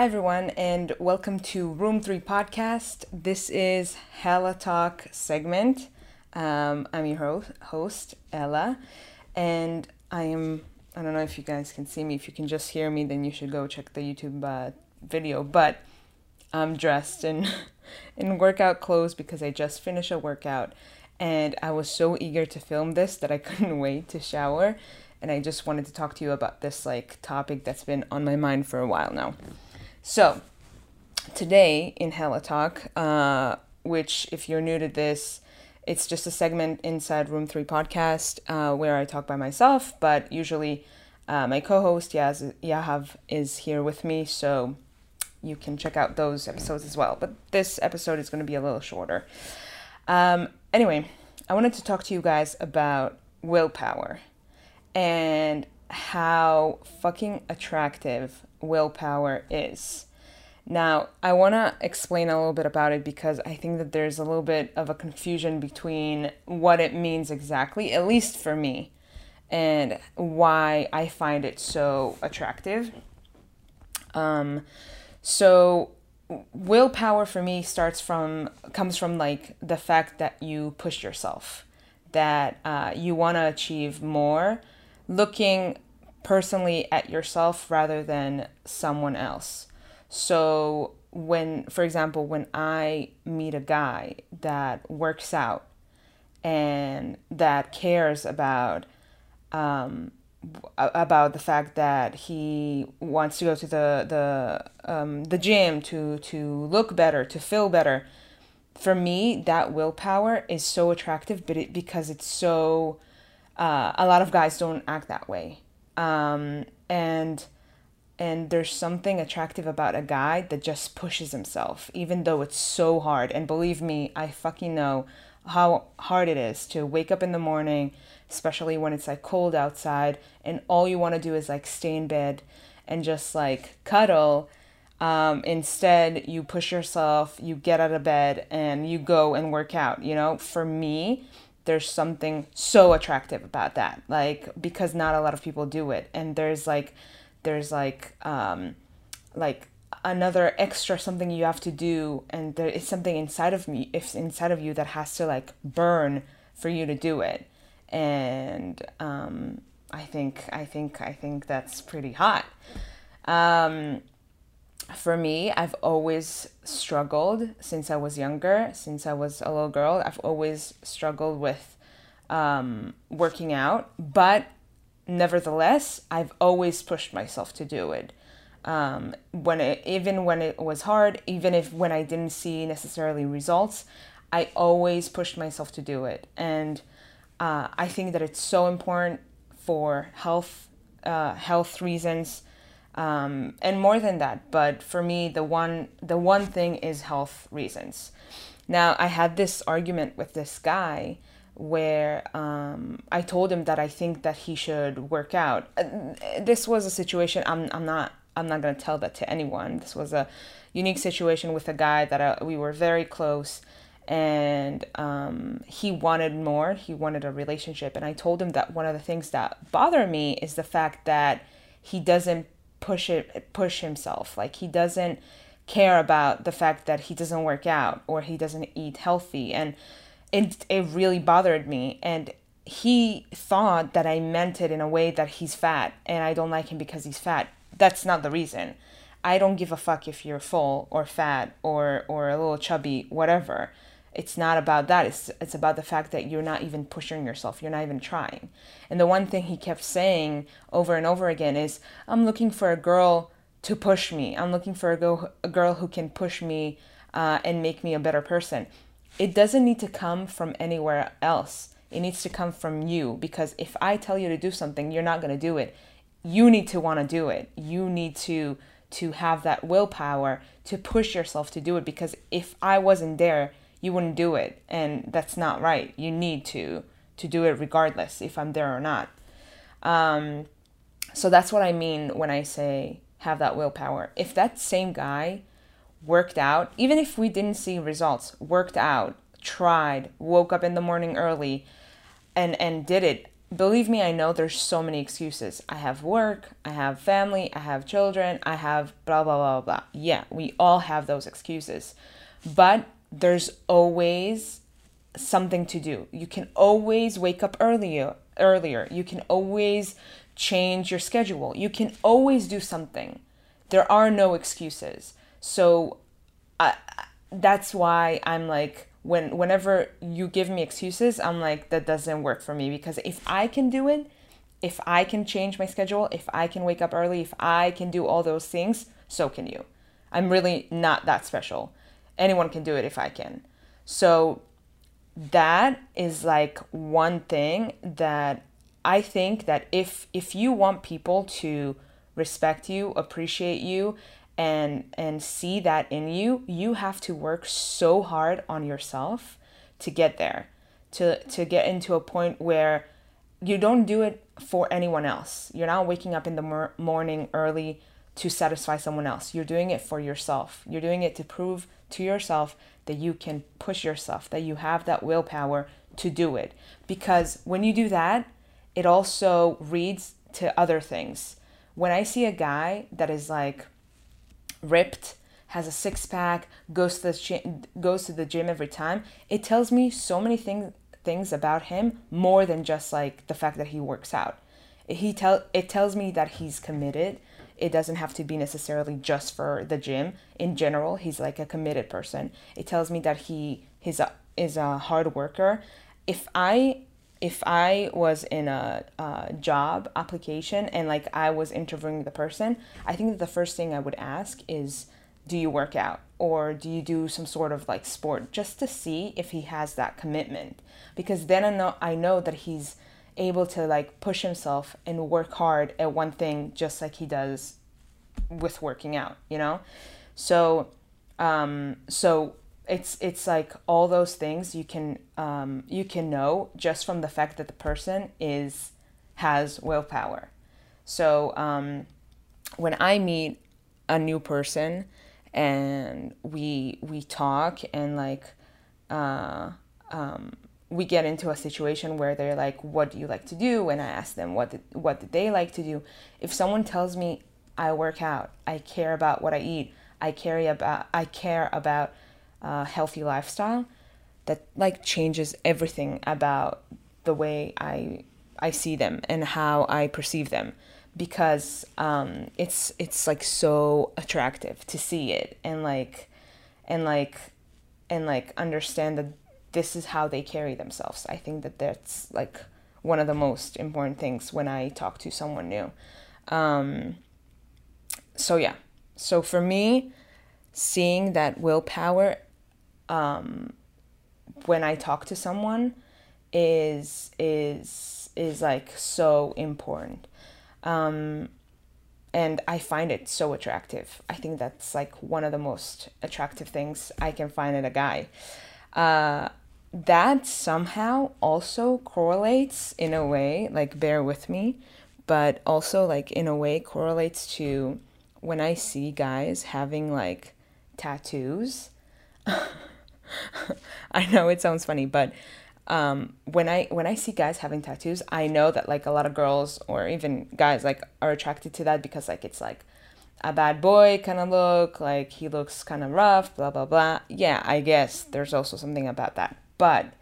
Hi, everyone, and welcome to Room 3 Podcast. This is Hella Talk segment. Um, I'm your ho- host, Ella, and I am. I don't know if you guys can see me. If you can just hear me, then you should go check the YouTube uh, video. But I'm dressed in, in workout clothes because I just finished a workout, and I was so eager to film this that I couldn't wait to shower. And I just wanted to talk to you about this like topic that's been on my mind for a while now. So, today in Hella Talk, uh, which, if you're new to this, it's just a segment inside Room 3 podcast uh, where I talk by myself, but usually uh, my co host Yaz- Yahav is here with me, so you can check out those episodes as well. But this episode is going to be a little shorter. Um, anyway, I wanted to talk to you guys about willpower and how fucking attractive willpower is. Now, I want to explain a little bit about it because I think that there's a little bit of a confusion between what it means exactly, at least for me, and why I find it so attractive. Um, so willpower for me starts from comes from like the fact that you push yourself, that uh, you want to achieve more, looking personally at yourself rather than someone else. So when for example when I meet a guy that works out and that cares about um, about the fact that he wants to go to the the um, the gym to to look better to feel better for me that willpower is so attractive but it because it's so uh, a lot of guys don't act that way um, and and there's something attractive about a guy that just pushes himself even though it's so hard. And believe me i fucking know how hard it is to wake up in the morning especially when it's like cold outside and all you want to do is like stay in bed and just like cuddle. Um, instead you push yourself you get out of bed and you go and work out you know? For me there's something so attractive about that like because not a lot of people do it. And there's like there's like um like another extra something you have to do and there is something inside of me if inside of you that has to like burn for you to do it. And um i think i think i think that's pretty hot. Um for me, I've always struggled since I was younger, since I was a little girl. I've always struggled with um, working out, but nevertheless, I've always pushed myself to do it. Um, when it, even when it was hard, even if when I didn't see necessarily results, I always pushed myself to do it. And uh, I think that it's so important for health, uh, health reasons um, and more than that but for me the one the one thing is health reasons. Now i had this argument with this guy where um, i told him that i think that he should work out. Uh, this was a situation i'm, I'm not i'm not to tell that to anyone. This was a unique situation with a guy that I, uh, we were very close and um, he wanted more. He wanted a relationship. And i told him that one of the things that bother me is the fact that he doesn't push it push himself. Like he doesn't care about the fact that he doesn't work out or he doesn't eat healthy. And it it really bothered me. And he thought that I meant it in a way that he's fat and I don't like him because he's fat. That's not the reason. I don't give a fuck if you're full or fat or or a little chubby whatever it's not about that. It's it's about the fact that you're not even pushing yourself. You're not even trying. And the one thing he kept saying over and over again is i'm looking for a girl to push me. I'm looking for a, go- a girl who can push me uh, and make me a better person. It doesn't need to come from anywhere else. It needs to come from you because if i tell you to do something you're not going to do it. You need to want to do it. You need to to have that willpower to push yourself to do it because if i wasn't there you wouldn't do it and that's not right you need to to do it regardless if i'm there or not um, so that's what i mean when i say have that willpower if that same guy worked out even if we didn't see results worked out tried woke up in the morning early and and did it believe me, I know there's so many excuses. I have work, I have family, I have children, I have blah, blah, blah, blah. Yeah, we all have those excuses. But there's always something to do. You can always wake up earlier, earlier. You can always change your schedule. You can always do something. There are no excuses. So I, that's why I'm like when whenever you give me excuses, I'm like that doesn't work for me because if I can do it, if I can change my schedule, if I can wake up early, if I can do all those things, so can you. I'm really not that special. Anyone can do it if I can. So that is like one thing that I think that if if you want people to respect you, appreciate you and and see that in you you have to work so hard on yourself to get there to to get into a point where you don't do it for anyone else you're not waking up in the mor- morning early to satisfy someone else you're doing it for yourself you're doing it to prove to yourself that you can push yourself that you have that willpower to do it because when you do that it also reads to other things when i see a guy that is like ripped, has a six pack, goes to the gym, goes to the gym every time. It tells me so many things things about him more than just like the fact that he works out. He tell it tells me that he's committed. It doesn't have to be necessarily just for the gym. In general, he's like a committed person. It tells me that he he's a, is a hard worker. If I if I was in a, a, job application and like I was interviewing the person, I think that the first thing I would ask is, do you work out or do you do some sort of like sport just to see if he has that commitment? Because then I know I know that he's able to like push himself and work hard at one thing just like he does with working out, you know? So um so it's it's like all those things you can um, you can know just from the fact that the person is has willpower. So um, when I meet a new person and we we talk and like uh, um, we get into a situation where they're like, "What do you like to do?" and I ask them what did, what did they like to do. If someone tells me I work out, I care about what I eat, I care about I care about uh, healthy lifestyle that like changes everything about the way I I see them and how I perceive them because um, it's it's like so attractive to see it and like and like and like understand that this is how they carry themselves. I think that that's like one of the most important things when I talk to someone new. Um, so yeah, so for me, seeing that willpower um, when I talk to someone is is is like so important. Um, and I find it so attractive. I think that's like one of the most attractive things I can find in a guy. Uh, that somehow also correlates in a way, like bear with me, but also like in a way correlates to when I see guys having like tattoos. I know it sounds funny, but um, when I when I see guys having tattoos, I know that like a lot of girls or even guys like are attracted to that because like it's like a bad boy kind of look, like he looks kind of rough, blah blah blah. Yeah, I guess there's also something about that. But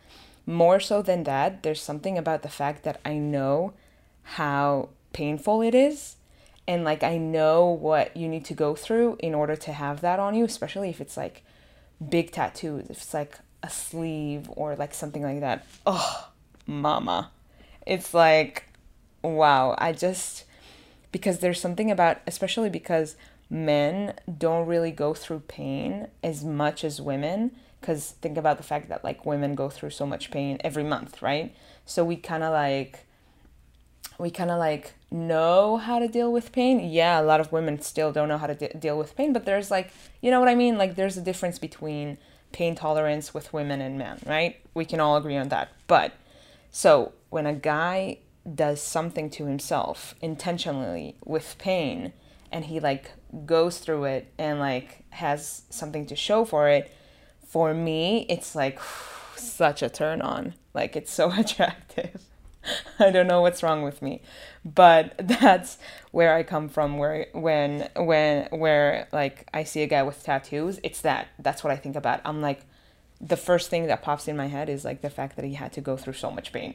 more so than that, there's something about the fact that I know how painful it is and like I know what you need to go through in order to have that on you, especially if it's like big tattoos, if it's like a sleeve or like something like that. Oh, mama. It's like, wow. I just, because there's something about, especially because men don't really go through pain as much as women. Because think about the fact that like women go through so much pain every month, right? So we kind of like, we kind of like know how to deal with pain. Yeah, a lot of women still don't know how to de- deal with pain, but there's like, you know what I mean? Like, there's a difference between pain tolerance with women and men, right? We can all agree on that. But so when a guy does something to himself intentionally with pain and he like goes through it and like has something to show for it, for me, it's like such a turn on. Like, it's so attractive. I don't know what's wrong with me. But that's where I come from where when when where like I see a guy with tattoos, it's that. That's what I think about. I'm like the first thing that pops in my head is like the fact that he had to go through so much pain.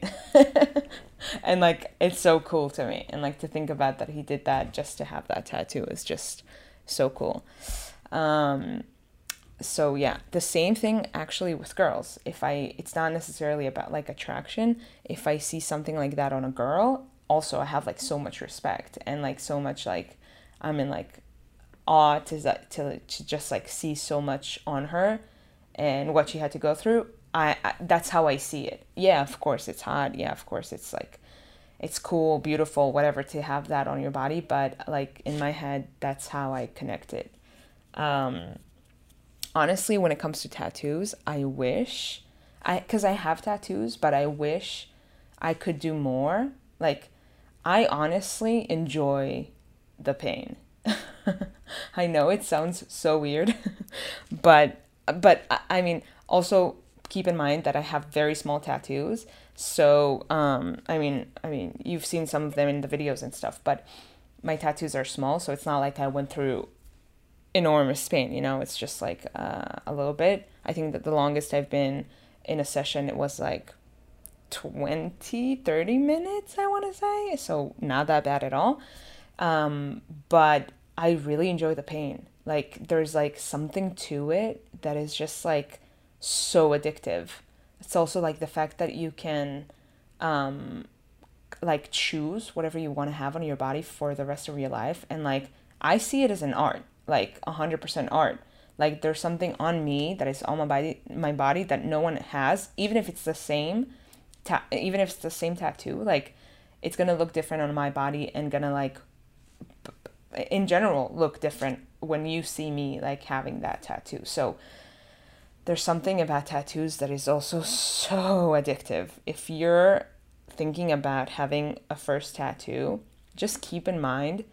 and like it's so cool to me. And like to think about that he did that just to have that tattoo is just so cool. Um so yeah the same thing actually with girls. If i it's not necessarily about like attraction. If i see something like that on a girl also i have like so much respect and like so much like i'm in like awe to, to, to just like see so much on her and what she had to go through. I, I that's how i see it. Yeah of course it's hot. Yeah of course it's like it's cool beautiful whatever to have that on your body. But like in my head that's how i connect it. Um honestly, when it comes to tattoos, I wish I because I have tattoos, but I wish I could do more. Like, I honestly enjoy the pain. I know it sounds so weird, but but I mean also keep in mind that I have very small tattoos. So um, I mean I mean you've seen some of them in the videos and stuff, but my tattoos are small, so it's not like I went through enormous pain you know it's just like uh, a little bit. I think that the longest i've been in a session it was like 20 30 minutes i want to say so not that bad at all. Um, but i really enjoy the pain. Like there's like something to it that is just like so addictive. It's also like the fact that you can um, like choose whatever you want to have on your body for the rest of your life. And like i see it as an art like 100% art. Like there's something on me that is on my body my body that no one has. Even if it's the same ta- even if it's the same tattoo like it's gonna look different on my body and gonna like in general look different when you see me like having that tattoo. So there's something about tattoos that is also so addictive. If you're thinking about having a first tattoo just keep in mind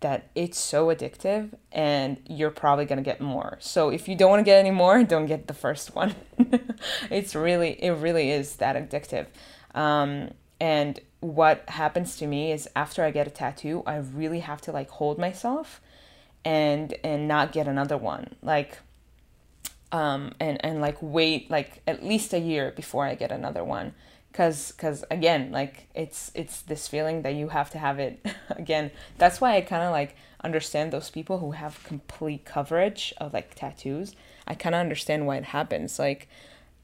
that it's so addictive and you're probably going to get more. So if you don't want to get any more, don't get the first one. it's really it really is that addictive. Um, and what happens to me is after I get a tattoo, I really have to like hold myself and and not get another one. Like um and and like wait like at least a year before I get another one because because again like it's it's this feeling that you have to have it again. That's why i kind of like understand those people who have complete coverage of like tattoos. I kind of understand why it happens like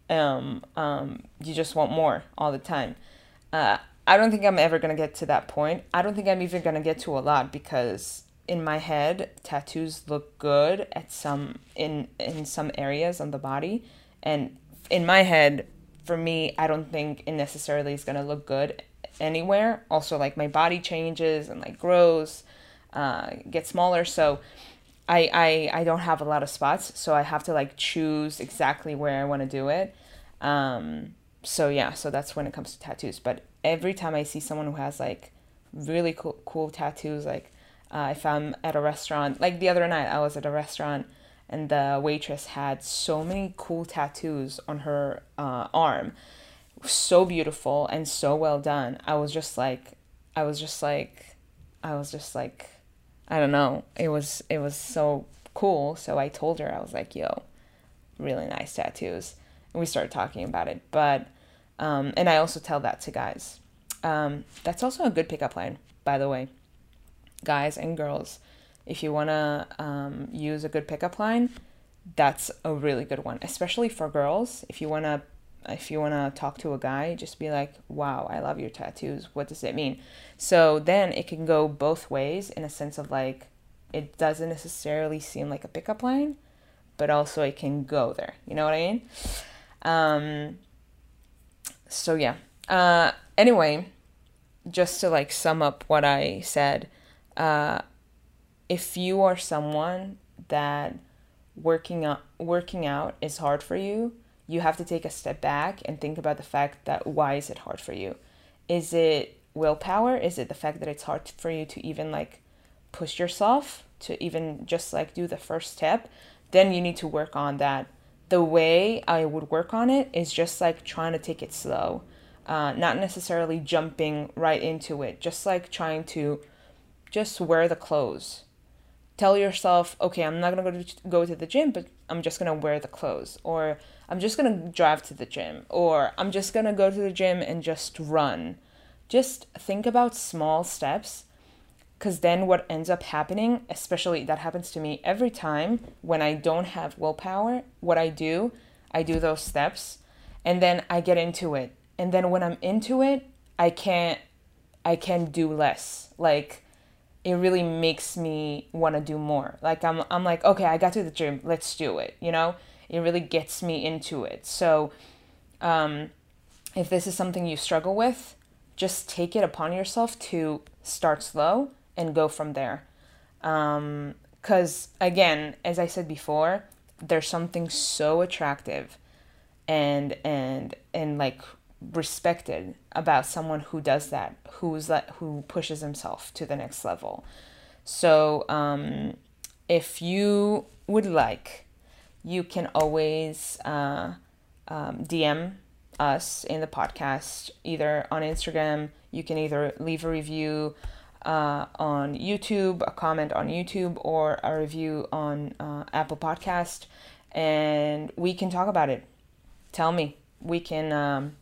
um um you just want more all the time. Uh i don't think i'm ever gonna get to that point. I don't think i'm even gonna get to a lot because in my head tattoos look good at some in in some areas on the body. And in my head for me, I don't think it necessarily is going to look good anywhere. Also, like my body changes and like grows, uh, gets smaller. So I, I, I don't have a lot of spots. So I have to like choose exactly where I want to do it. Um, so yeah, so that's when it comes to tattoos. But every time I see someone who has like really cool, cool tattoos, like uh, if I'm at a restaurant, like the other night I was at a restaurant and the waitress had so many cool tattoos on her uh, arm. So beautiful and so well done. I was just like i was just like i was just like i don't know. It was it was so cool. So i told her i was like yo really nice tattoos. And we started talking about it. But um, and i also tell that to guys. Um, that's also a good pickup line by the way. Guys and girls if you want to um, use a good pickup line, that's a really good one, especially for girls. If you want to if you want to talk to a guy, just be like, "Wow, I love your tattoos. What does it mean?" So then it can go both ways in a sense of like it doesn't necessarily seem like a pickup line, but also it can go there. You know what I mean? Um, so yeah. Uh, anyway, just to like sum up what I said, uh, if you are someone that working out working out is hard for you, you have to take a step back and think about the fact that why is it hard for you? Is it willpower? Is it the fact that it's hard for you to even like push yourself to even just like do the first step? Then you need to work on that. The way I would work on it is just like trying to take it slow. uh, not necessarily jumping right into it, just like trying to just wear the clothes. Tell yourself, okay, I'm not gonna go to, go to the gym, but I'm just gonna wear the clothes. Or I'm just gonna drive to the gym. Or I'm just gonna go to the gym and just run. Just think about small steps because then what ends up happening, especially that happens to me every time when I don't have willpower, what I do, I do those steps and then I get into it. And then when I'm into it, I can't I can do less. Like it really makes me want to do more. Like I'm I'm like, okay, I got to the gym, let's do it, you know? It really gets me into it. So um if this is something you struggle with, just take it upon yourself to start slow and go from there. Um, again, as I said before, there's something so attractive and and and like respected about someone who does that who's that who pushes himself to the next level so um, if you would like you can always uh, um, dm us in the podcast either on instagram you can either leave a review uh, on YouTube, a comment on YouTube, or a review on uh, Apple Podcast, and we can talk about it. Tell me. We can. Um,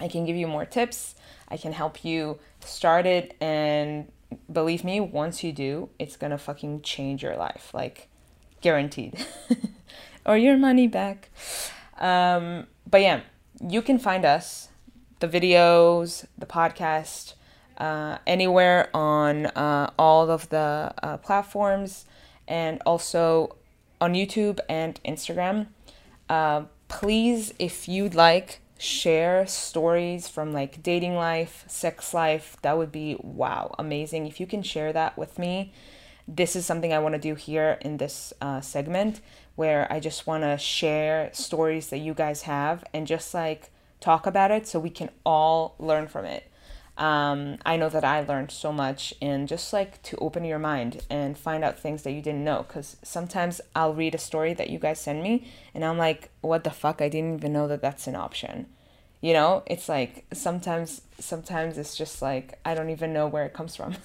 I can give you more tips. I can help you start it, and believe me, once you do, it's gonna fucking change your life, like guaranteed, or your money back. Um, but yeah, you can find us, the videos, the podcast uh, anywhere on uh, all of the uh, platforms and also on YouTube and Instagram. Uh, please, if you'd like, share stories from like dating life, sex life. That would be wow, amazing. If you can share that with me, this is something I want to do here in this uh, segment where I just want to share stories that you guys have and just like talk about it so we can all learn from it um, I know that I learned so much and just like to open your mind and find out things that you didn't know. Because sometimes I'll read a story that you guys send me and I'm like, what the fuck? I didn't even know that that's an option. You know, it's like sometimes, sometimes it's just like, I don't even know where it comes from.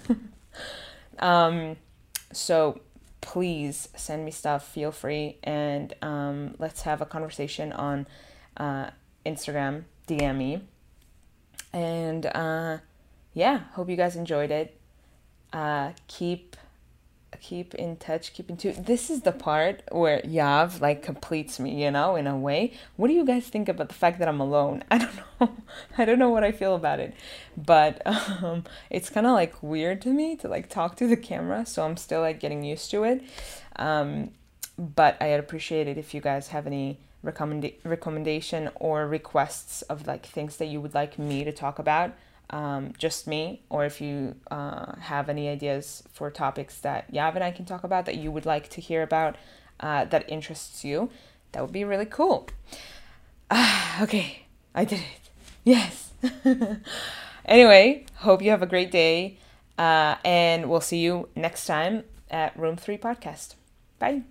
um, so please send me stuff, feel free, and um, let's have a conversation on uh, Instagram, DM me and uh, yeah, hope you guys enjoyed it. Uh, keep keep in touch, keep in tune. This is the part where Yav like completes me, you know, in a way. What do you guys think about the fact that I'm alone? I don't know. I don't know what I feel about it, but um, it's kind of like weird to me to like talk to the camera. So I'm still like getting used to it. Um, but I'd appreciate it if you guys have any recommend recommendation or requests of like things that you would like me to talk about um, just me or if you uh, have any ideas for topics that Yav and I can talk about that you would like to hear about uh, that interests you that would be really cool. Ah, okay I did it. Yes. Anyway hope you have a great day uh, and we'll see you next time at room 3 podcast. Bye